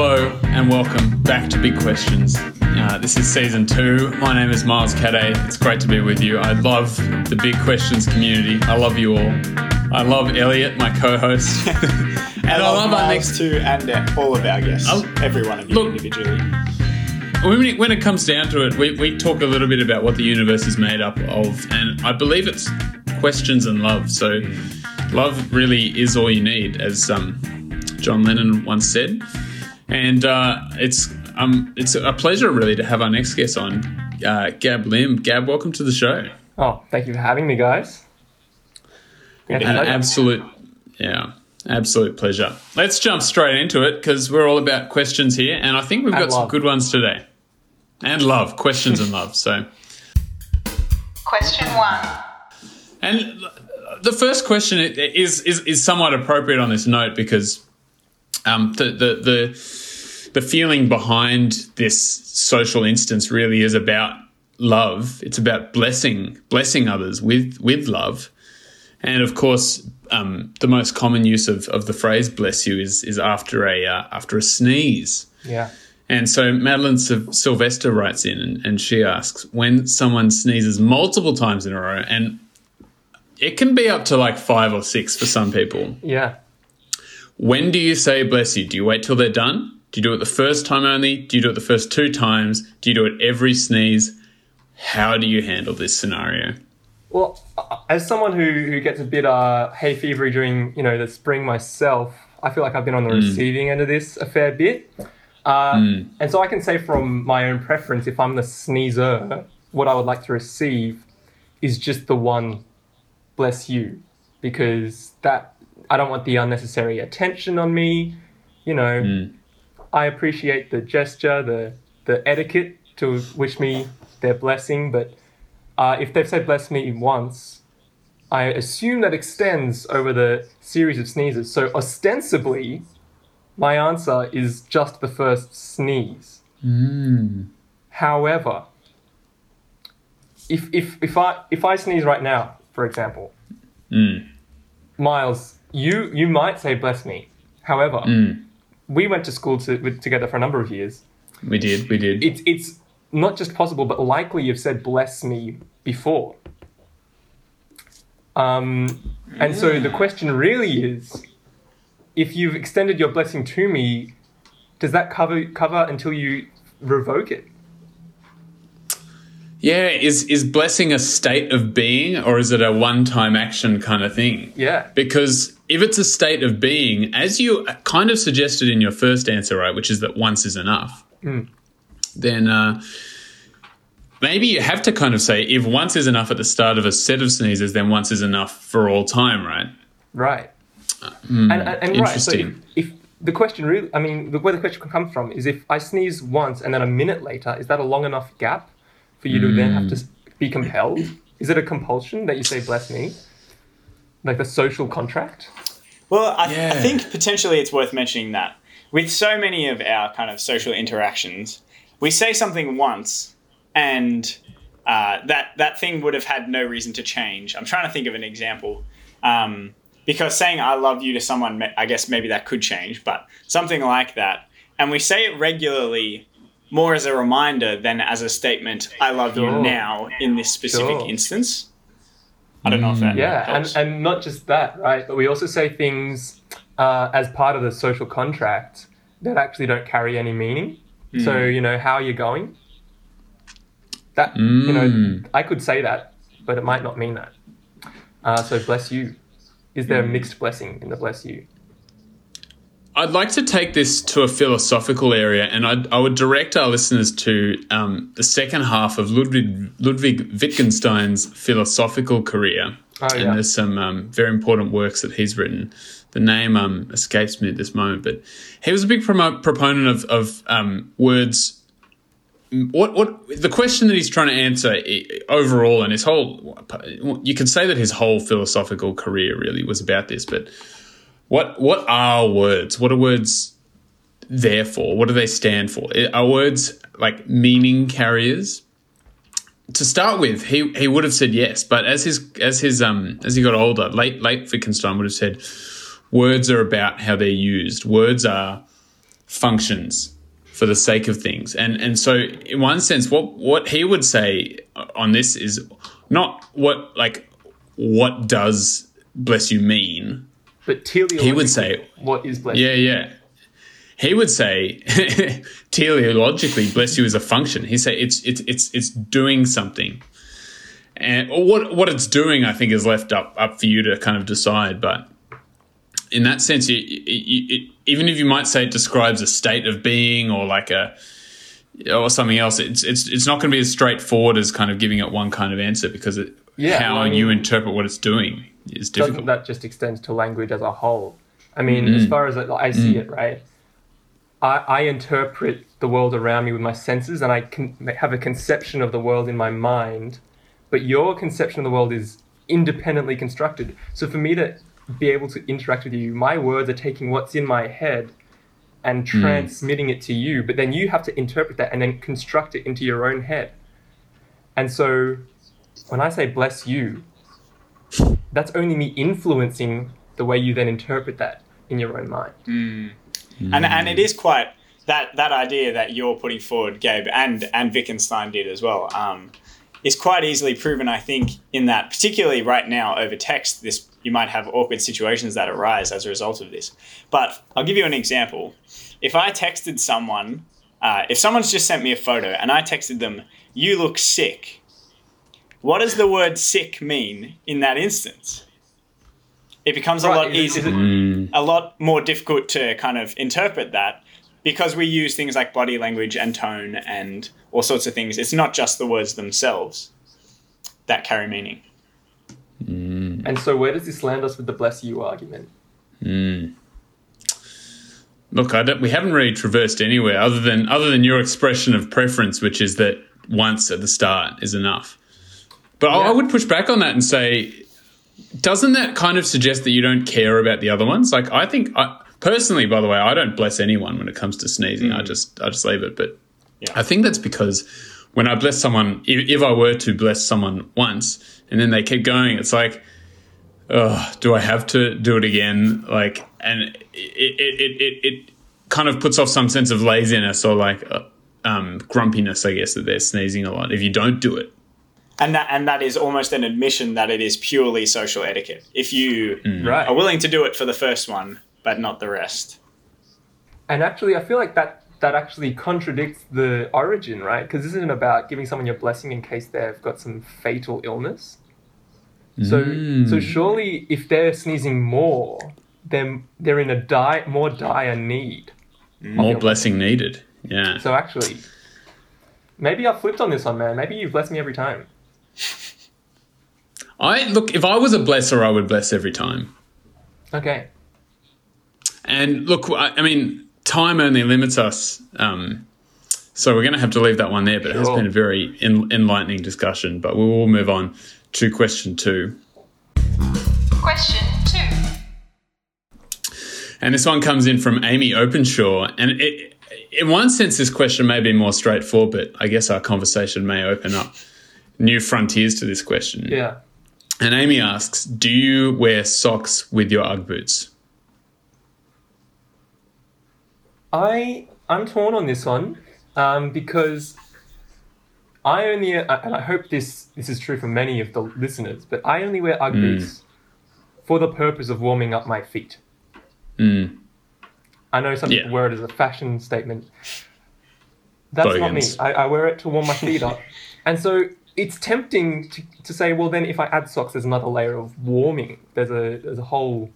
Hello and welcome back to Big Questions. Uh, this is season two. My name is Miles Cadet. It's great to be with you. I love the Big Questions community. I love you all. I love Elliot, my co-host, and I, love our next. too, and uh, all of our guests, Oh, every one of you look. individually. When it, when it comes down to it, we, we talk a little bit about what the universe is made up of, and I believe it's questions and love. So, love really is all you need, as um, John Lennon once said. And uh, it's um, it's a pleasure really to have our next guest on, uh, Gab Lim. Gab, welcome to the show. Oh, thank you for having me, guys. An absolute, yeah, absolute pleasure. Let's jump straight into it because we're all about questions here, and I think we've got And some good ones today. And love, questions and love. So. Question one. And the first question is is, is somewhat appropriate on this note because um, the, the the the feeling behind this social instance really is about love. It's about blessing blessing others with with love, and of course, um, the most common use of, of the phrase "bless you" is is after a uh, after a sneeze. Yeah. And so Madeline Syl- Sylvester writes in and, and she asks when someone sneezes multiple times in a row, and it can be up to like five or six for some people. Yeah. When do you say bless you? Do you wait till they're done? Do you do it the first time only? Do you do it the first two times? Do you do it every sneeze? How do you handle this scenario? Well, as someone who, who gets a bit uh, hay fevery during you know the spring myself, I feel like I've been on the receiving end of this a fair bit. Uh, And so I can say from my own preference, if I'm the sneezer, what I would like to receive is just the one bless you, because that I don't want the unnecessary attention on me. You know, I appreciate the gesture, the the etiquette to wish me their blessing, but uh, if they've said bless me once, I assume that extends over the series of sneezes. So ostensibly, my answer is just the first sneeze. Mm. However, if if if I if I sneeze right now, for example, mm. Miles, you you might say bless me. However, mm. We went to school to, with, together for a number of years. We did, we did. It's it's not just possible, but likely you've said bless me before. Um, and so the question really is, if you've extended your blessing to me, does that cover cover until you revoke it? Yeah, is is blessing a state of being or is it a one-time action kind of thing? Yeah. Because if it's a state of being, as you kind of suggested in your first answer, right, which is that once is enough, then uh, maybe you have to kind of say if once is enough at the start of a set of sneezes, then once is enough for all time, right? Right. and and, and right. So if, interesting. if the question really, I mean, the, where the question can come from is if I sneeze once and then a minute later, is that a long enough gap for you to then have to be compelled? Is it a compulsion that you say bless me? Like a social contract? Well, I, Yeah. I think potentially it's worth mentioning that with so many of our kind of social interactions, we say something once, and uh, that that thing would have had no reason to change. I'm trying to think of an example. Um, because saying "I love you" to someone, I guess maybe that could change, but something like that, and we say it regularly, more as a reminder than as a statement. I love you now in this specific Sure. instance. I don't know if that Yeah, and, helps. and not just that, right? But we also say things uh, as part of the social contract that actually don't carry any meaning. So, you know, how are you're going. That, you know, I could say that, but it might not mean that. Uh, so, bless you. Is there a mixed blessing in the bless you? I'd like to take this to a philosophical area, and I'd, I would direct our listeners to um, the second half of Ludwig, Ludwig Wittgenstein's philosophical career. Oh, and there's some um, very important works that he's written. The name um, escapes me at this moment, but he was a big promo- proponent of, of um, words. What what the question that he's trying to answer overall, and his whole you could say that his whole philosophical career really was about this, but what what are words? What are words there for? What do they stand for? Are words like meaning carriers? To start with, he, he would have said yes, but as his as his um as he got older, late late Wittgenstein would have said words are about how they're used. Words are functions for the sake of things. And and so in one sense what what he would say on this is not what like what does bless you mean? But teleologically, He would say- what is bless? Yeah, yeah. He would say teleologically bless you is a function. He say it's it's it's it's doing something. And what what it's doing I think is left up up for you to kind of decide, but in that sense, you, you, it, even if you might say it describes a state of being or like a or something else, it's it's it's not going to be as straightforward as kind of giving it one kind of answer because it, Yeah, how I mean- you interpret what it's doing is Doesn't that just extend to language as a whole? I mean, Mm. as far as like, I see it, right? I, I interpret the world around me with my senses, and I can have a conception of the world in my mind. But your conception of the world is independently constructed. So for me to be able to interact with you, my words are taking what's in my head and transmitting it to you. But then you have to interpret that and then construct it into your own head. And so when I say bless you, that's only me influencing the way you then interpret that in your own mind. and and it is quite that that idea that you're putting forward, Gabe, and and Wittgenstein did as well. Um, is quite easily proven, I think, in that particularly right now over text, this you might have awkward situations that arise as a result of this. But I'll give you an example. If I texted someone, uh, if someone's just sent me a photo and I texted them, "You look sick," what does the word "sick" mean in that instance? It becomes a lot easier is it- a lot more difficult to kind of interpret that because we use things like body language and tone and all sorts of things. It's not just the words themselves that carry meaning. Mm. And so, where does this land us with the bless you argument? Mm. Look, I don't, we haven't really traversed anywhere other than other than your expression of preference, which is that once at the start is enough. But I, I would push back on that and say, doesn't that kind of suggest that you don't care about the other ones? Like, I think I, personally, by the way, I don't bless anyone when it comes to sneezing. I just I just leave it. But Yeah. I think that's because when I bless someone, if, if I were to bless someone once and then they keep going, it's like oh, do I have to do it again? Like, and it it, it, it, it kind of puts off some sense of laziness or like uh, um, grumpiness, I guess, that they're sneezing a lot if you don't do it. And that and that is almost an admission that it is purely social etiquette. If you mm. Right. are willing to do it for the first one, but not the rest. And actually, I feel like that that actually contradicts the origin, right? Because this isn't about giving someone your blessing in case they've got some fatal illness. So, so mm. surely, if they're sneezing more, then they're in a di- more dire need. More blessing needed. Yeah. So actually, maybe I flipped on this one, man. Maybe you bless me every time. I look, if I was a blesser, I would bless every time. Okay. And look, I, I mean, time only limits us. Um, so we're going to have to leave that one there, but it has been a very en- enlightening discussion. But we will move on to question two. Question 2. And this one comes in from Amy Openshaw. And it, in one sense, this question may be more straightforward, but I guess our conversation may open up new frontiers to this question. Yeah. And Amy asks Do you wear socks with your Ugg boots? I I'm torn on this one um, because I only and I hope this this is true for many of the listeners, but I only wear UGG boots for the purpose of warming up my feet. Mm. I know some Yeah. people wear it as a fashion statement. That's not me. I, I wear it to warm my feet up, and so it's tempting to, to say, well, then if I add socks, there's another layer of warming. There's a there's a whole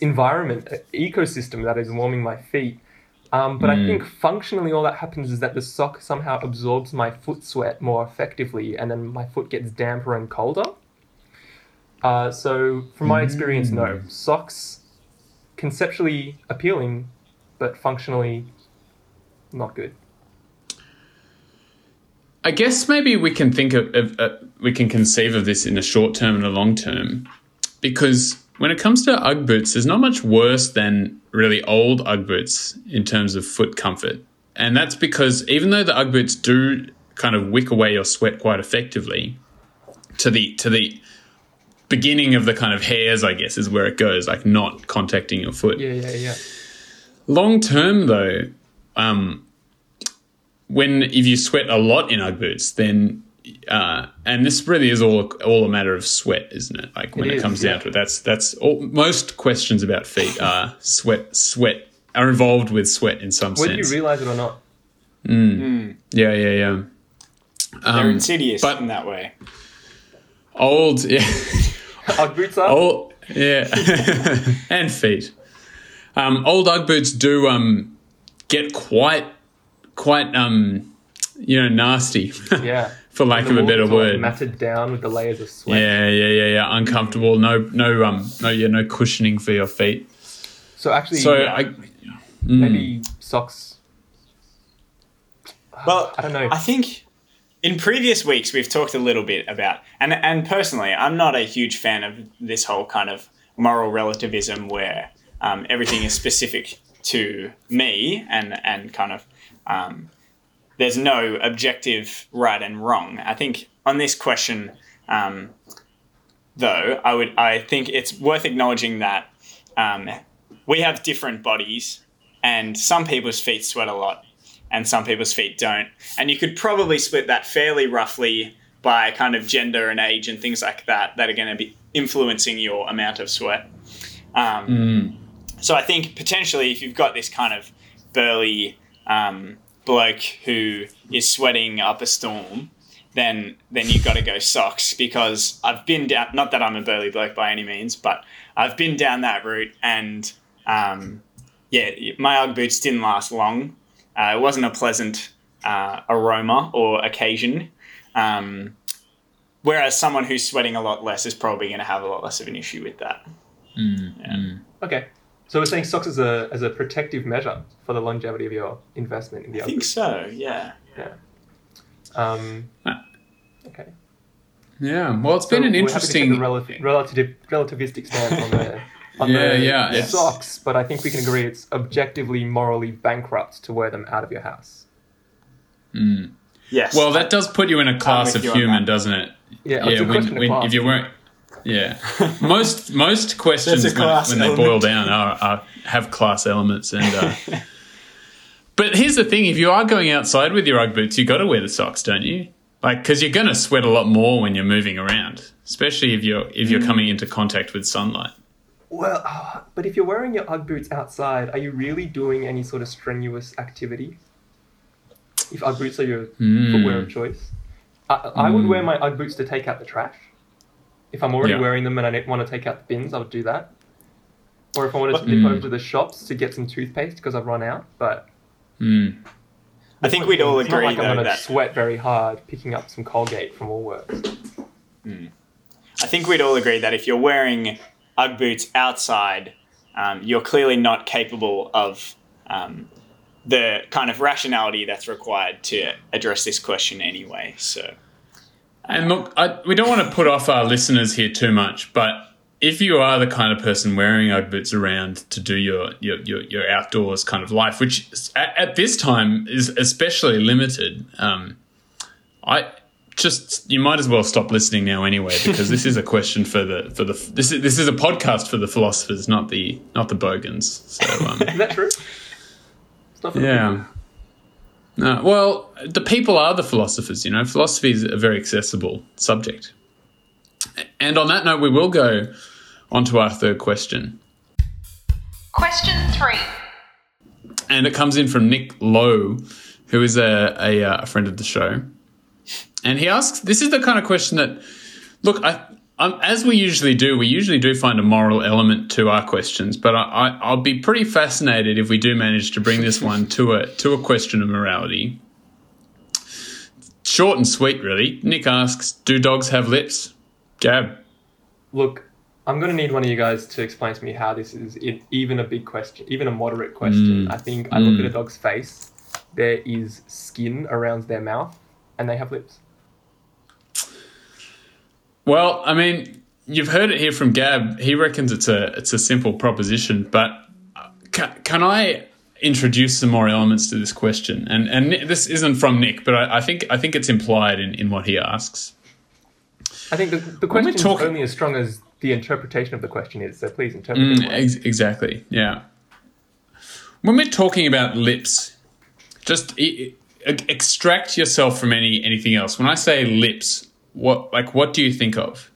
environment, ecosystem that is warming my feet. Um, but I think functionally, all that happens is that the sock somehow absorbs my foot sweat more effectively, and then my foot gets damper and colder. Uh, so, from my experience, no socks conceptually appealing, but functionally not good. I guess maybe we can think of, of uh, we can conceive of this in a short term and a long term, because when it comes to UGG boots, there's not much worse than really old UGG boots in terms of foot comfort, and that's because even though the UGG boots do kind of wick away your sweat quite effectively, to the to the beginning of the kind of hairs, I guess, is where it goes, like not contacting your foot. Yeah, yeah, yeah. long term though, um, when if you sweat a lot in UGG boots, then uh, and this really is all all a matter of sweat, isn't it? Like when It it, is, comes yeah. down to it, that's that's all, most questions about feet are sweat. Sweat are involved with sweat in some Whether sense. you realize it or not. yeah, yeah, yeah. They're Um, insidious but- in that way. old, yeah. Ugg boots are. Oh, yeah, and feet. Um, old UGG boots do um, get quite, quite, um, you know, nasty, Yeah. for lack of a better word. Matted down with the layers of sweat. Yeah, yeah, yeah, yeah. Uncomfortable. No, no, um, no, yeah, no cushioning for your feet. So actually, So yeah, I, mm, maybe socks. Well, I don't know. I think in previous weeks we've talked a little bit about, and and personally, I'm not a huge fan of this whole kind of moral relativism where um, everything is specific to me and and kind of um, there's no objective right and wrong. I think on this question, um, though, I would I think it's worth acknowledging that um, we have different bodies, and some people's feet sweat a lot, and some people's feet don't. And you could probably split that fairly roughly by kind of gender and age and things like that that are going to be influencing your amount of sweat. Um, mm, so I think potentially if you've got this kind of burly um, bloke who is sweating up a storm, then then you've got to go socks because I've been down. Not that I'm a burly bloke by any means, but I've been down that route, and um, yeah, my UGG boots didn't last long. Uh, it wasn't a pleasant uh, aroma or occasion. Um, whereas someone who's sweating a lot less is probably going to have a lot less of an issue with that. Okay. So we're saying socks as a as a protective measure for the longevity of your investment in the other. I think so. Yeah. Yeah. Um, okay. yeah. Well, it's been an we're happy to take interesting. relative, relative, relativistic stance on the on Yeah, the yeah, it's- socks, but I think we can agree it's objectively morally bankrupt to wear them out of your house. Yes. Well, that does put you in a class of human, doesn't it? Yeah, it's a when, when- if you isn't weren't. Yeah, most most questions That's a when, when they boil down are, are have class elements and. Uh, but here's the thing: if you are going outside with your UGG boots, you got to wear the socks, don't you? Like, because you're going to sweat a lot more when you're moving around, especially if you're if Mm. you're coming into contact with sunlight. Well, ah, but if you're wearing your UGG boots outside, are you really doing any sort of strenuous activity? If UGG boots are your Hmm. footwear of choice, I, I would wear my UGG boots to take out the trash. If I'm already Yeah. wearing them and I want to take out the bins, I would do that. Or if I wanted to But- dip Hmm. over to the shops to get some toothpaste because I've run out. But Mm. I think we'd all it's not agree like I'm though going to that sweat very hard picking up some Colgate from Woolworths. I think we'd all agree that if you're wearing UGG boots outside, um, you're clearly not capable of um, the kind of rationality that's required to address this question anyway. So And look, I, we don't want to put off our listeners here too much, but if you are the kind of person wearing UGG boots around to do your your, your, your outdoors kind of life, which at, at this time is especially limited, um, I just you might as well stop listening now anyway because this is a question for the for the this is this is a podcast for the philosophers, not the not the bogans. So um, Is that true? It's not for the yeah. No, well, the people are the philosophers, you know. Philosophy is a very accessible subject. And on that note, we will go on to our third question. Question 3. And it comes in from Nick Lowe, who is a, a, uh, a friend of the show. And he asks this is the kind of question that, look, I, um, as we usually do, we usually do find a moral element to our questions, but I, I, I'll be pretty fascinated if we do manage to bring this one to a, to a question of morality. Short and sweet, really. Nick asks Do dogs have lips? Gab. Look, I'm going to need one of you guys to explain to me how this is even a big question, even a moderate question. Mm. I think I look at a dog's face, there is skin around their mouth, and they have lips. Well, I mean, you've heard it here from Gab. He reckons it's a it's a simple proposition, but can, can I introduce some more elements to this question? And and this isn't from Nick, but I, I think I think it's implied in, in what he asks. I think the, the question is talking- only as strong as the interpretation of the question is, so please interpret it. Mm, ex- exactly. Yeah. when we're talking about lips, just e- e- extract yourself from any anything else. When I say lips, what like what do you think of?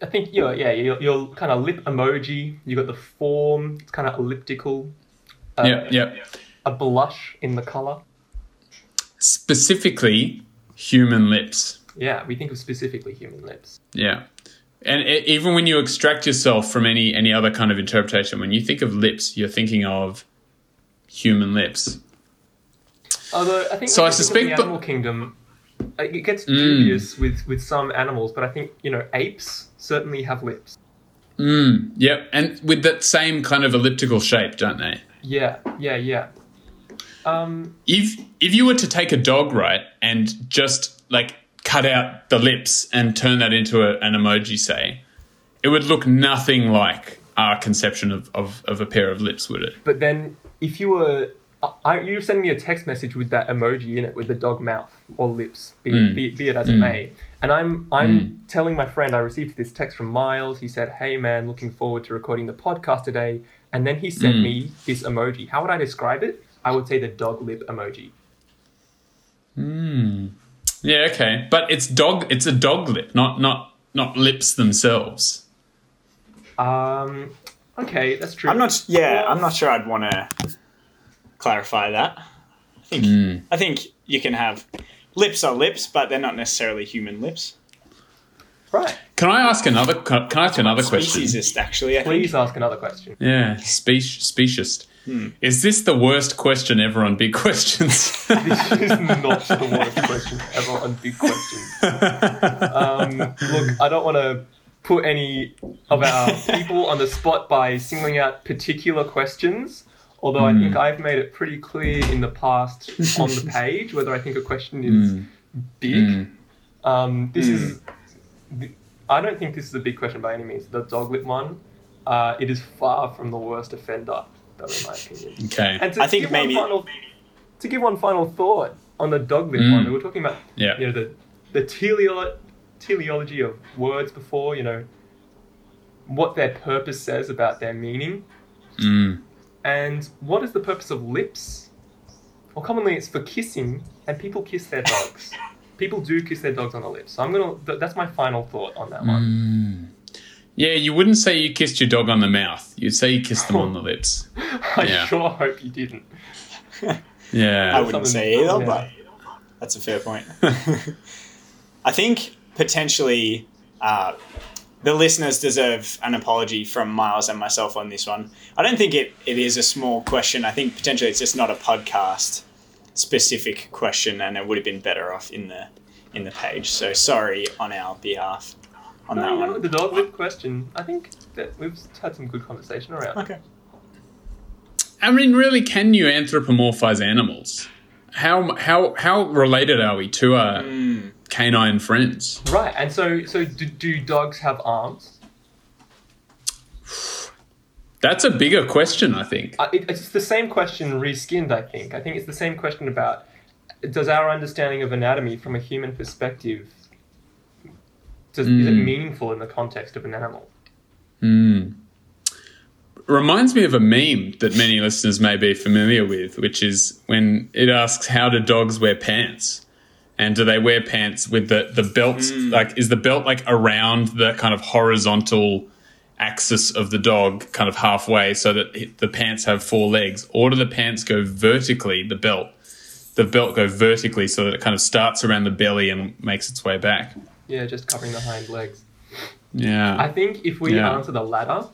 I think your yeah your, your kind of lip emoji. You got the form. It's kind of elliptical. Uh, yeah, yeah. A blush in the color. Specifically, human lips. Yeah, we think of specifically human lips. Yeah. And e even when you extract yourself from any any other kind of interpretation, when you think of lips, you're thinking of human lips. Although I think So I suspect the animal kingdom, it gets Mm. dubious with with some animals, but I think you know apes certainly have lips. Mm, yep. And with that same kind of elliptical shape, don't they? Yeah, yeah, yeah. Um, If if you were to take a dog, right, and just like cut out the lips and turn that into a, an emoji, say, it would look nothing like our conception of, of, of a pair of lips, would it? but then if you were, I- I, you send me a text message with that emoji in it with the dog mouth or lips, be, Mm. be, be it as it may, and I'm I'm telling my friend I received this text from Miles. He said, "Hey man, looking forward to recording the podcast today," and then he sent Mm. me this emoji. How would I describe it? I would say the dog lip emoji. Hmm. Yeah, okay. But it's dog it's a dog lip, not not not lips themselves. Um, okay, that's true. I'm not. Yeah, I'm not sure. I'd want to clarify that. I think. Hmm. I think you can have lips are lips, but they're not necessarily human lips. right. Can I ask another can I ask another question? Speciesist, actually. I Please think. ask another question. Yeah, speech specious. Hmm. Is this the worst question ever on big questions? This is not the worst question ever on big questions. Um, look, I don't want to put any of our people on the spot by singling out particular questions. Although I think I've made it pretty clear in the past on the page whether I think a question is big. Um, this is. th- I don't think this is a big question by any means. The doglet one, uh, it is far from the worst offender, though, in my opinion. okay. And to I think give maybe- one final, to give one final thought on the doglet Mm. one, we were talking about Yeah. you know the the teleo- teleology of words before, you know what their purpose says about their meaning, Mm. And what is the purpose of lips? Well, commonly it's for kissing, and people kiss their dogs. people do kiss their dogs on the lips. So I'm gonna. Th- that's my final thought on that Mm. one. Yeah, you wouldn't say you kissed your dog on the mouth. You'd say you kissed them on the lips. I Yeah. sure hope you didn't. Yeah. I wouldn't Something- say either, yeah. but that's a fair point. I think potentially uh, the listeners deserve an apology from Miles and myself on this one. I don't think it, it is a small question. I think potentially it's just not a podcast specific question, and it would have been better off in the in the page. So sorry on our behalf on No, that you know, one. the dog lip question. I think that we've had some good conversation around. Okay. I mean, really, can you anthropomorphize animals? How how how related are we to a? Hmm. Canine friends? Right, and so so do, do dogs have arms? That's a bigger question, I think. Uh, it, it's the same question reskinned. I think. I think it's the same question about does our understanding of anatomy from a human perspective does, is it Mm. meaningful in the context of an animal? Hmm. Reminds me of a meme that many listeners may be familiar with, which is when it asks, "How do dogs wear pants?" And do they wear pants with the the belt? Like, is the belt like around the kind of horizontal axis of the dog, kind of halfway, so that the pants have four legs, or do the pants go vertically? The belt, the belt go vertically, so that it kind of starts around the belly and makes its way back. Yeah, just covering the hind legs. Yeah. I think if we Yeah. answer the latter,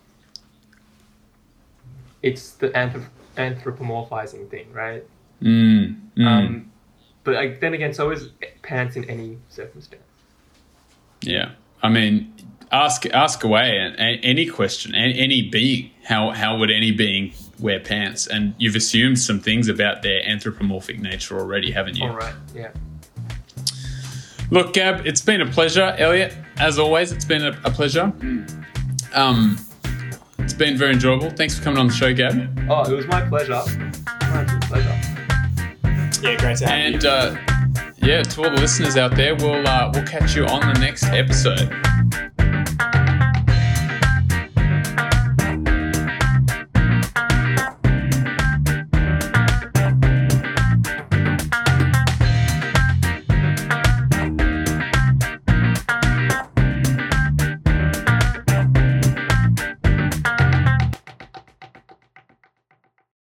it's the anthrop- anthropomorphizing thing, right? Mm, mm. Um, but like, then again, so is pants in any circumstance. Yeah, I mean, ask ask away a- a- any question, a- any being. How how would any being wear pants? And you've assumed some things about their anthropomorphic nature already, haven't you? All right, yeah. Look, Gab, it's been a pleasure. Elliot, as always, it's been a, a pleasure. Um, it's been very enjoyable. Thanks for coming on the show, Gab. Oh, it was my pleasure. Yeah, great to have you. And uh, yeah, to all the listeners out there, we'll uh, we'll catch you on the next episode.